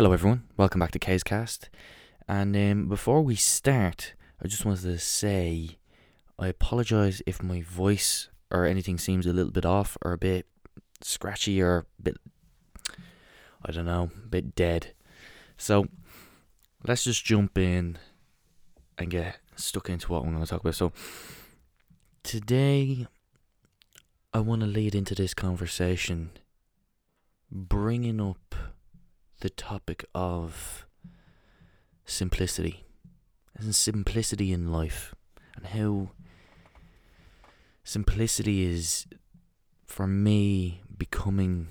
Hello, everyone. Welcome back to K's Cast. And um, before we start, I just wanted to say I apologise if my voice or anything seems a little bit off or a bit scratchy or a bit, I don't know, a bit dead. So let's just jump in and get stuck into what I'm going to talk about. So today, I want to lead into this conversation bringing up the topic of simplicity and simplicity in life and how simplicity is for me becoming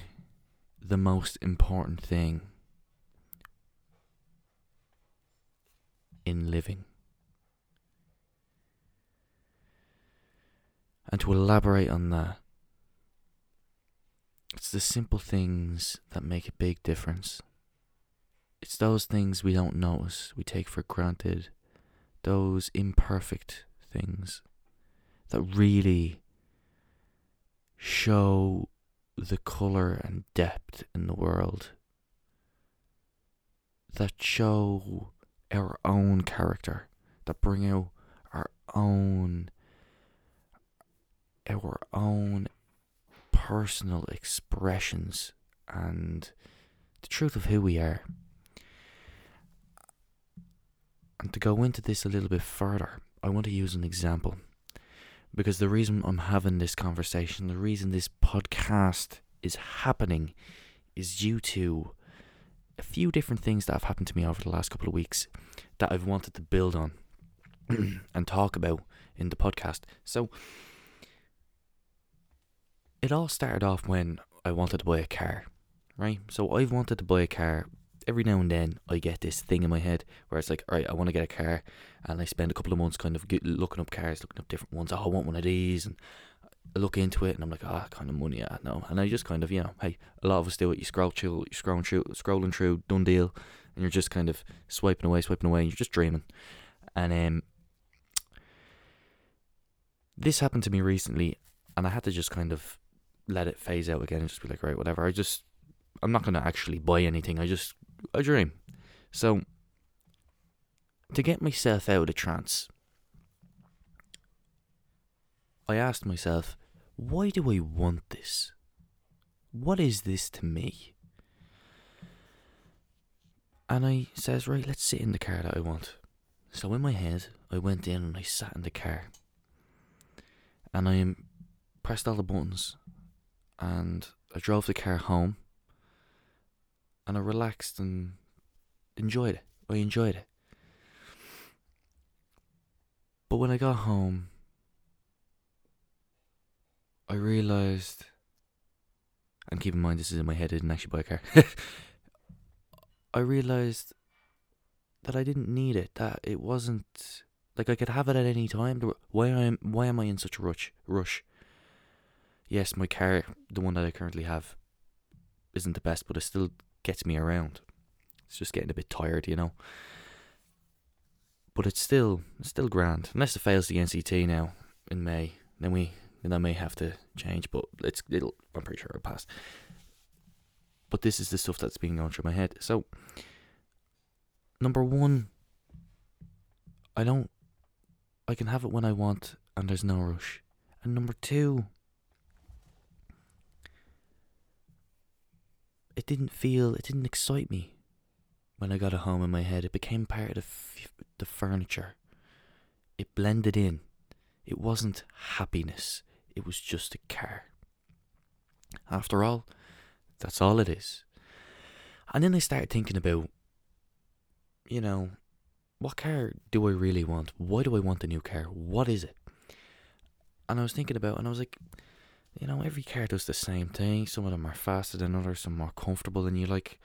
the most important thing in living. And to elaborate on that, it's the simple things that make a big difference. It's those things we don't notice, we take for granted, those imperfect things that really show the colour and depth in the world, that show our own character, that bring out our own our own personal expressions and the truth of who we are. And to go into this a little bit further, I want to use an example. Because the reason I'm having this conversation, the reason this podcast is happening, is due to a few different things that have happened to me over the last couple of weeks that I've wanted to build on and talk about in the podcast. So, it all started off when I wanted to buy a car, right? So, I've wanted to buy a car every now and then I get this thing in my head where it's like, all right, I want to get a car, and I spend a couple of months kind of looking up cars, looking up different ones. Oh, I want one of these, and I look into it, and I'm like, ah, oh, kind of money, I know. And I just kind of, you know, hey, a lot of us do it. You scroll through, you're scrolling through, scrolling through, DoneDeal, and you're just kind of swiping away, swiping away, and you're just dreaming. And um, this happened to me recently, and I had to just kind of let it phase out again and just be like, right, whatever. I just, I'm not gonna actually buy anything. I just a dream. So, to get myself out of trance, I asked myself, why do I want this? What is this to me? And I says, right, let's sit in the car that I want. So in my head, I went in and I sat in the car. And I pressed all the buttons. And I drove the car home and I relaxed and enjoyed it. I enjoyed it. But when I got home, I realized, and keep in mind this is in my head, I didn't actually buy a car. I realized that I didn't need it. That it wasn't like I could have it at any time. Why am why am I in such a rush? Rush. Yes, my car, the one that I currently have, isn't the best, but I still gets me around. It's just getting a bit tired, you know. But it's still it's still grand. Unless it fails the NCT now in May, then we then I may have to change. But it's it'll I'm pretty sure it'll pass. But this is the stuff that's being going through my head. So number one, I don't I can have it when I want and there's no rush. And number two, it didn't feel, it didn't excite me when I got it home in my head. It became part of the, the furniture. It blended in. It wasn't happiness, it was just a car. After all, that's all it is. And then I started thinking about, you know, what car do I really want? Why do I want a new car? What is it? And I was thinking about, and I was like, you know, every car does the same thing. Some of them are faster than others, some more comfortable. than you're like,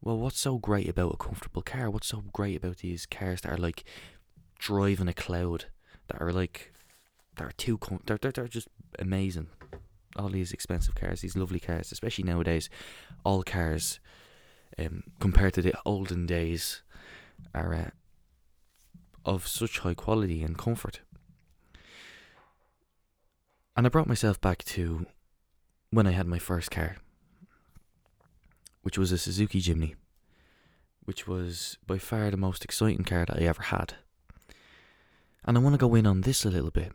well, what's so great about a comfortable car? What's so great about these cars that are like driving a cloud? That are like, that are too, com- they're, they're, they're just amazing. All these expensive cars, these lovely cars, especially nowadays, all cars, um, compared to the olden days, are uh, of such high quality and comfort. And I brought myself back to when I had my first car, which was a Suzuki Jimny. which was by far the most exciting car that I ever had. And I want to go in on this a little bit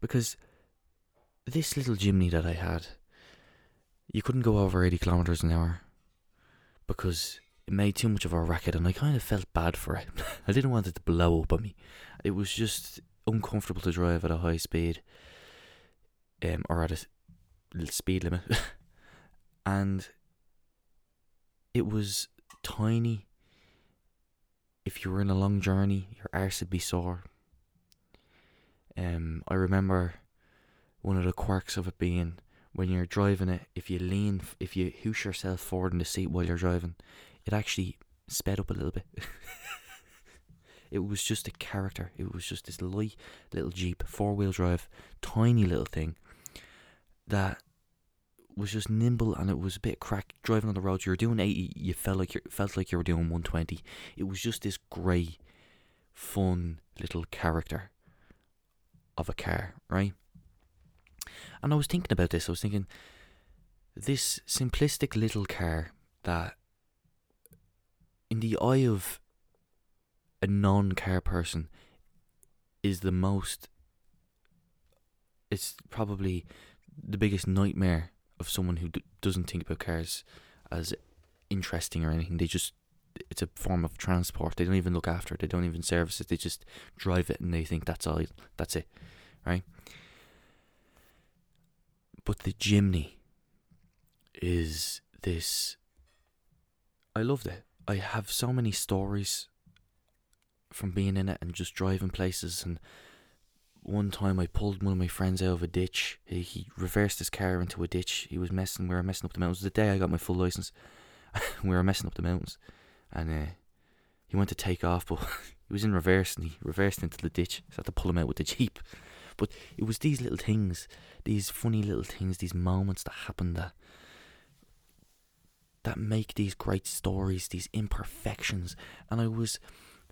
because this little Jimny that I had, you couldn't go over 80 kilometers an hour because it made too much of a racket and I kind of felt bad for it. I didn't want it to blow up on me. It was just uncomfortable to drive at a high speed um, or at a speed limit. and it was tiny. If you were in a long journey, your arse would be sore. Um, I remember one of the quirks of it being when you're driving it, if you lean, if you hoosh yourself forward in the seat while you're driving, it actually sped up a little bit. it was just a character. It was just this light little Jeep, four wheel drive, tiny little thing that was just nimble and it was a bit crack driving on the roads. You were doing eighty, you felt like you felt like you were doing one twenty. It was just this grey, fun little character of a car, right? And I was thinking about this. I was thinking this simplistic little car that, in the eye of a non-car person, is the most. It's probably the biggest nightmare of someone who d- doesn't think about cars as interesting or anything. They just it's a form of transport. They don't even look after it. They don't even service it. They just drive it and they think that's all. That's it, right? But the Jimny is this. I loved it. I have so many stories from being in it and just driving places and one time I pulled one of my friends out of a ditch. He, he reversed his car into a ditch. He was messing. We were messing up the mountains. The day I got my full license, we were messing up the mountains, and uh, he went to take off, but he was in reverse and he reversed into the ditch. So I had to pull him out with the jeep. But it was these little things, these funny little things, these moments that happen that that make these great stories, these imperfections. And I was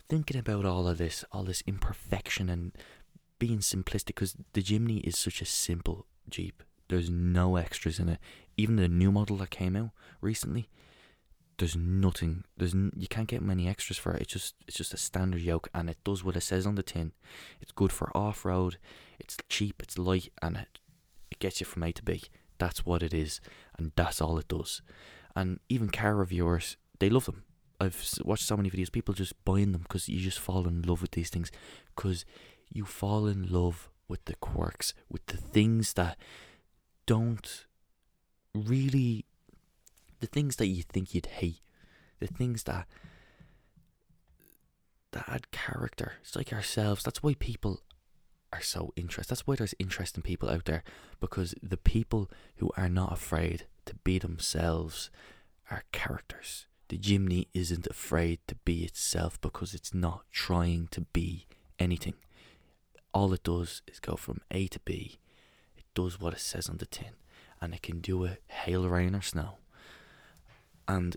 thinking about all of this, all this imperfection and being simplistic because the Jimny is such a simple Jeep. There's no extras in it. Even the new model that came out recently, there's nothing. There's n- you can't get many extras for it. It's just it's just a standard yoke, and it does what it says on the tin. It's good for off road. It's cheap. It's light, and it it gets you from A to B. That's what it is, and that's all it does. And even car reviewers, they love them. I've watched so many videos. People just buying them because you just fall in love with these things because you fall in love with the quirks, with the things that don't really, the things that you think you'd hate, the things that that add character. It's like ourselves. That's why people are so interested. That's why there's interesting people out there because the people who are not afraid to be themselves are characters. The Jimny isn't afraid to be itself because it's not trying to be anything all it does is go from A to B. It does what it says on the tin, and it can do it hail, rain, or snow. And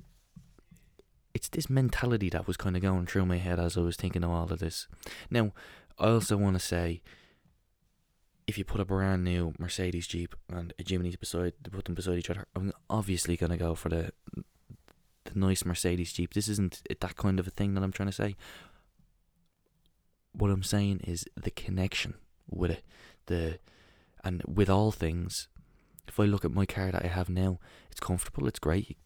it's this mentality that was kind of going through my head as I was thinking of all of this. Now, I also want to say, if you put a brand new Mercedes Jeep and a Jimny beside, put them beside each other, I'm obviously gonna go for the the nice Mercedes Jeep. This isn't that kind of a thing that I'm trying to say what I'm saying is the connection with it, the and with all things. If I look at my car that I have now, it's comfortable, it's great, it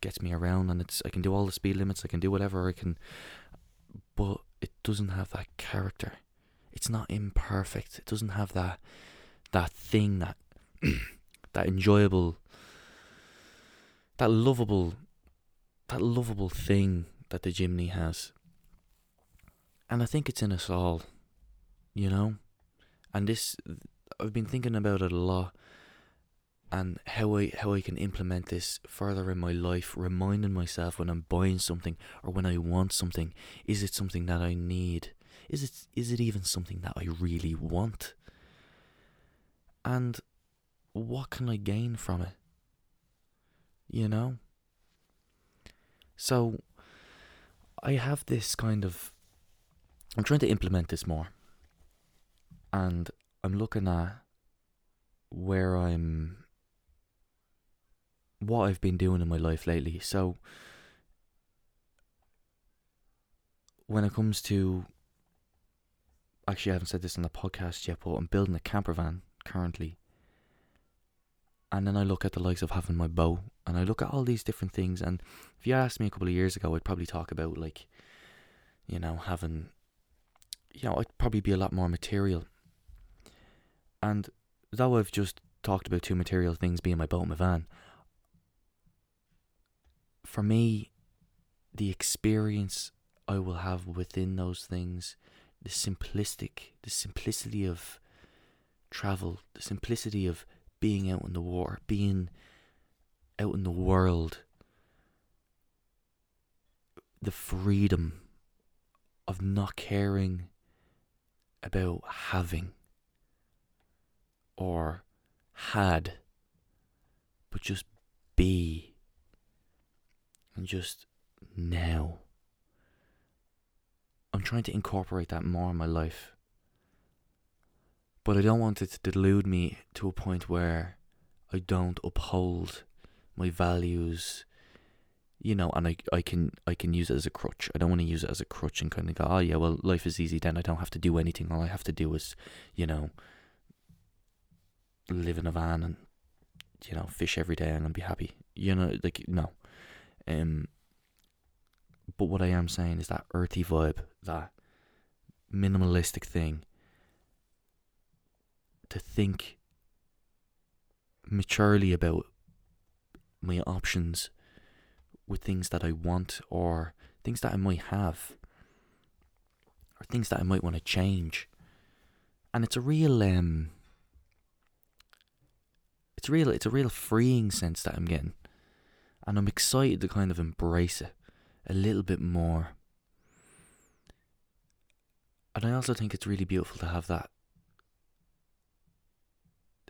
gets me around, and it's I can do all the speed limits, I can do whatever I can, but it doesn't have that character. It's not imperfect. It doesn't have that that thing that that enjoyable, that lovable, that lovable thing that the Jimny has. And I think it's in us all, you know? And this, I've been thinking about it a lot and how I how I can implement this further in my life, reminding myself when I'm buying something or when I want something, is it something that I need? Is it is it even something that I really want? And what can I gain from it? You know? So I have this kind of I'm trying to implement this more. And I'm looking at where I'm what I've been doing in my life lately. So when it comes to actually I haven't said this on the podcast yet, but I'm building a camper van currently. And then I look at the likes of having my bow and I look at all these different things and if you asked me a couple of years ago I'd probably talk about like you know, having you know, I'd probably be a lot more material. And though I've just talked about two material things being my boat and my van, for me, the experience I will have within those things, the simplistic, the simplicity of travel, the simplicity of being out in the war, being out in the world, the freedom of not caring about having or had, but just be and just now. I'm trying to incorporate that more in my life. But I don't want it to delude me to a point where I don't uphold my values, you know, and I, I can I can use it as a crutch. I don't want to use it as a crutch and kind of go, oh yeah, well life is easy then. I don't have to do anything. All I have to do is, you know, live in a van and you know fish every day and I'll be happy. You know, like no. Um. But what I am saying is that earthy vibe, that minimalistic thing. To think maturely about my options with things that I want or things that I might have or things that I might want to change. And it's a real um it's real it's a real freeing sense that I'm getting. And I'm excited to kind of embrace it a little bit more. And I also think it's really beautiful to have that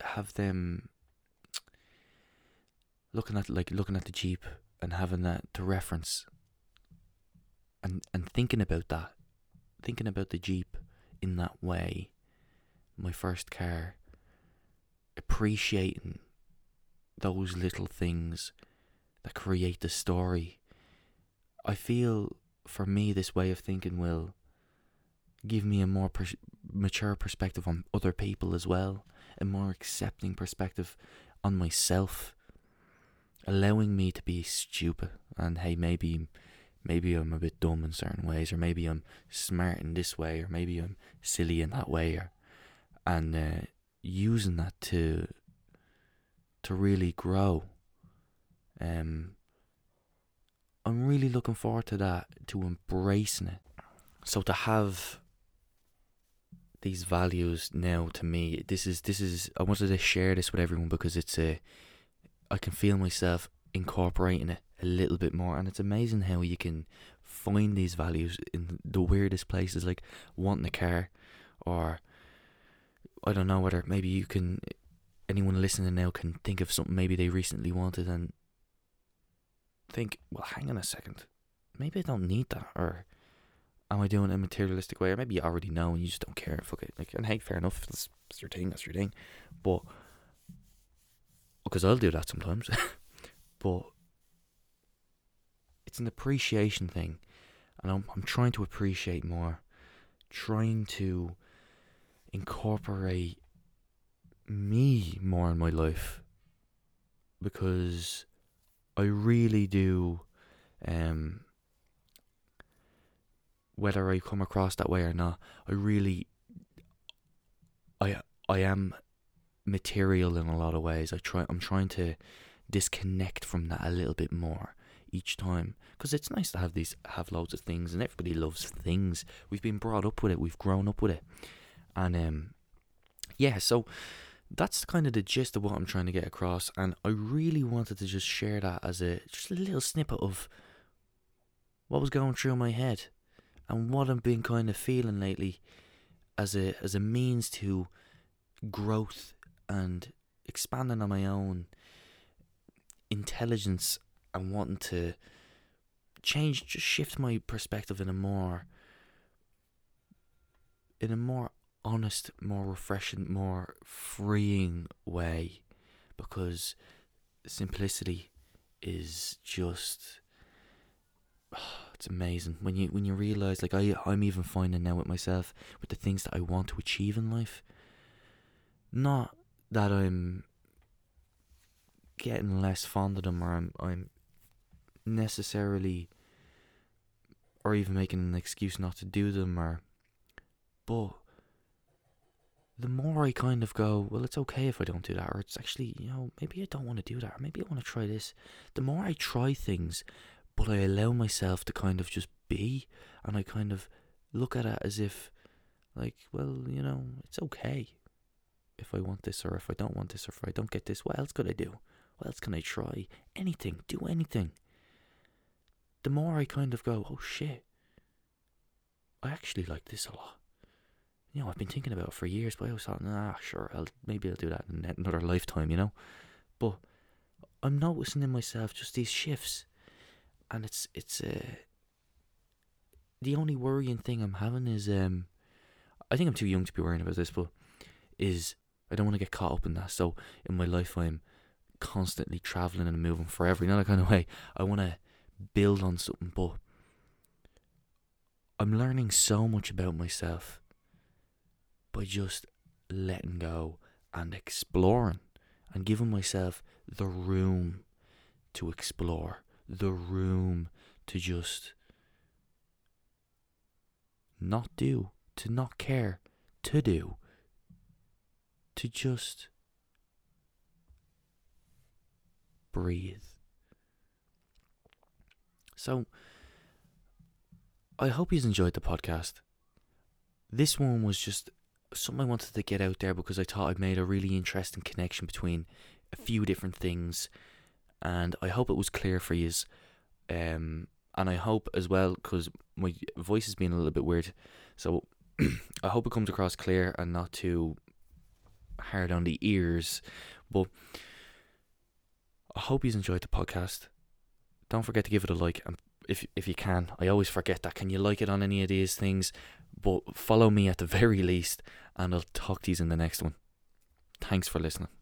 have them looking at like looking at the Jeep and having that to reference and and thinking about that thinking about the Jeep in that way my first car appreciating those little things that create the story. I feel for me this way of thinking will give me a more pers- mature perspective on other people as well a more accepting perspective on myself allowing me to be stupid. And hey maybe maybe I'm a bit dumb in certain ways or maybe I'm smart in this way or maybe I'm silly in that way or and uh, using that to to really grow. Um I'm really looking forward to that to embracing it. So to have these values now to me this is this is I wanted to share this with everyone because it's a I can feel myself incorporating it a little bit more, and it's amazing how you can find these values in the weirdest places, like wanting a car, or I don't know whether maybe you can. Anyone listening now can think of something maybe they recently wanted and think, well, hang on a second, maybe I don't need that, or am I doing it in a materialistic way? Or maybe you already know and you just don't care. Fuck it. Like, and hey, fair enough. That's, that's your thing. That's your thing. But because I'll do that sometimes. but it's an appreciation thing, and I'm I'm trying to appreciate more, trying to incorporate me more in my life because I really do um whether I come across that way or not I really I I am material in a lot of ways. I try I'm trying to disconnect from that a little bit more each time because it's nice to have these have loads of things and everybody loves things. We've been brought up with it. We've grown up with it. And um yeah, so that's kind of the gist of what I'm trying to get across and I really wanted to just share that as a just a little snippet of what was going through my head and what I've been kind of feeling lately as a as a means to growth and expanding on my own intelligence and wanting to change just shift my perspective in a more in a more honest more refreshing more freeing way because simplicity is just it's amazing when you when you realize like I I'm even finding now with myself with the things that I want to achieve in life. Not that I'm getting less fond of them or I'm I'm necessarily or even making an excuse not to do them or but the more I kind of go, well, it's okay if I don't do that, or it's actually, you know, maybe I don't want to do that, or maybe I want to try this. The more I try things, but I allow myself to kind of just be, and I kind of look at it as if, like, well, you know, it's okay if I want this, or if I don't want this, or if I don't get this, what else could I do? What else can I try? Anything, do anything. The more I kind of go, oh shit, I actually like this a lot you know, I've been thinking about it for years, but I always thought, nah, sure, I'll maybe I'll do that in another lifetime, you know. But I'm noticing in myself just these shifts, and it's it's uh, the only worrying thing I'm having is um, I think I'm too young to be worrying about this, but is I don't want to get caught up in that. So in my life, I'm constantly traveling and moving forever, you that kind of way. I want to build on something, but I'm learning so much about myself by just letting go and exploring and giving myself the room to explore, the room to just not do, to not care, to do, to just breathe. So, I hope you've enjoyed the podcast. This one was just something I wanted to get out there because I thought I'd made a really interesting connection between a few different things, and I hope it was clear for you. Um, and I hope as well because my voice has been a little bit weird, so I hope it comes across clear and not too hard on the ears. But I hope you've enjoyed the podcast. Don't forget to give it a like and if if you can. I always forget that. Can you like it on any of these things? But follow me at the very least, and I'll talk to you in the next one. Thanks for listening.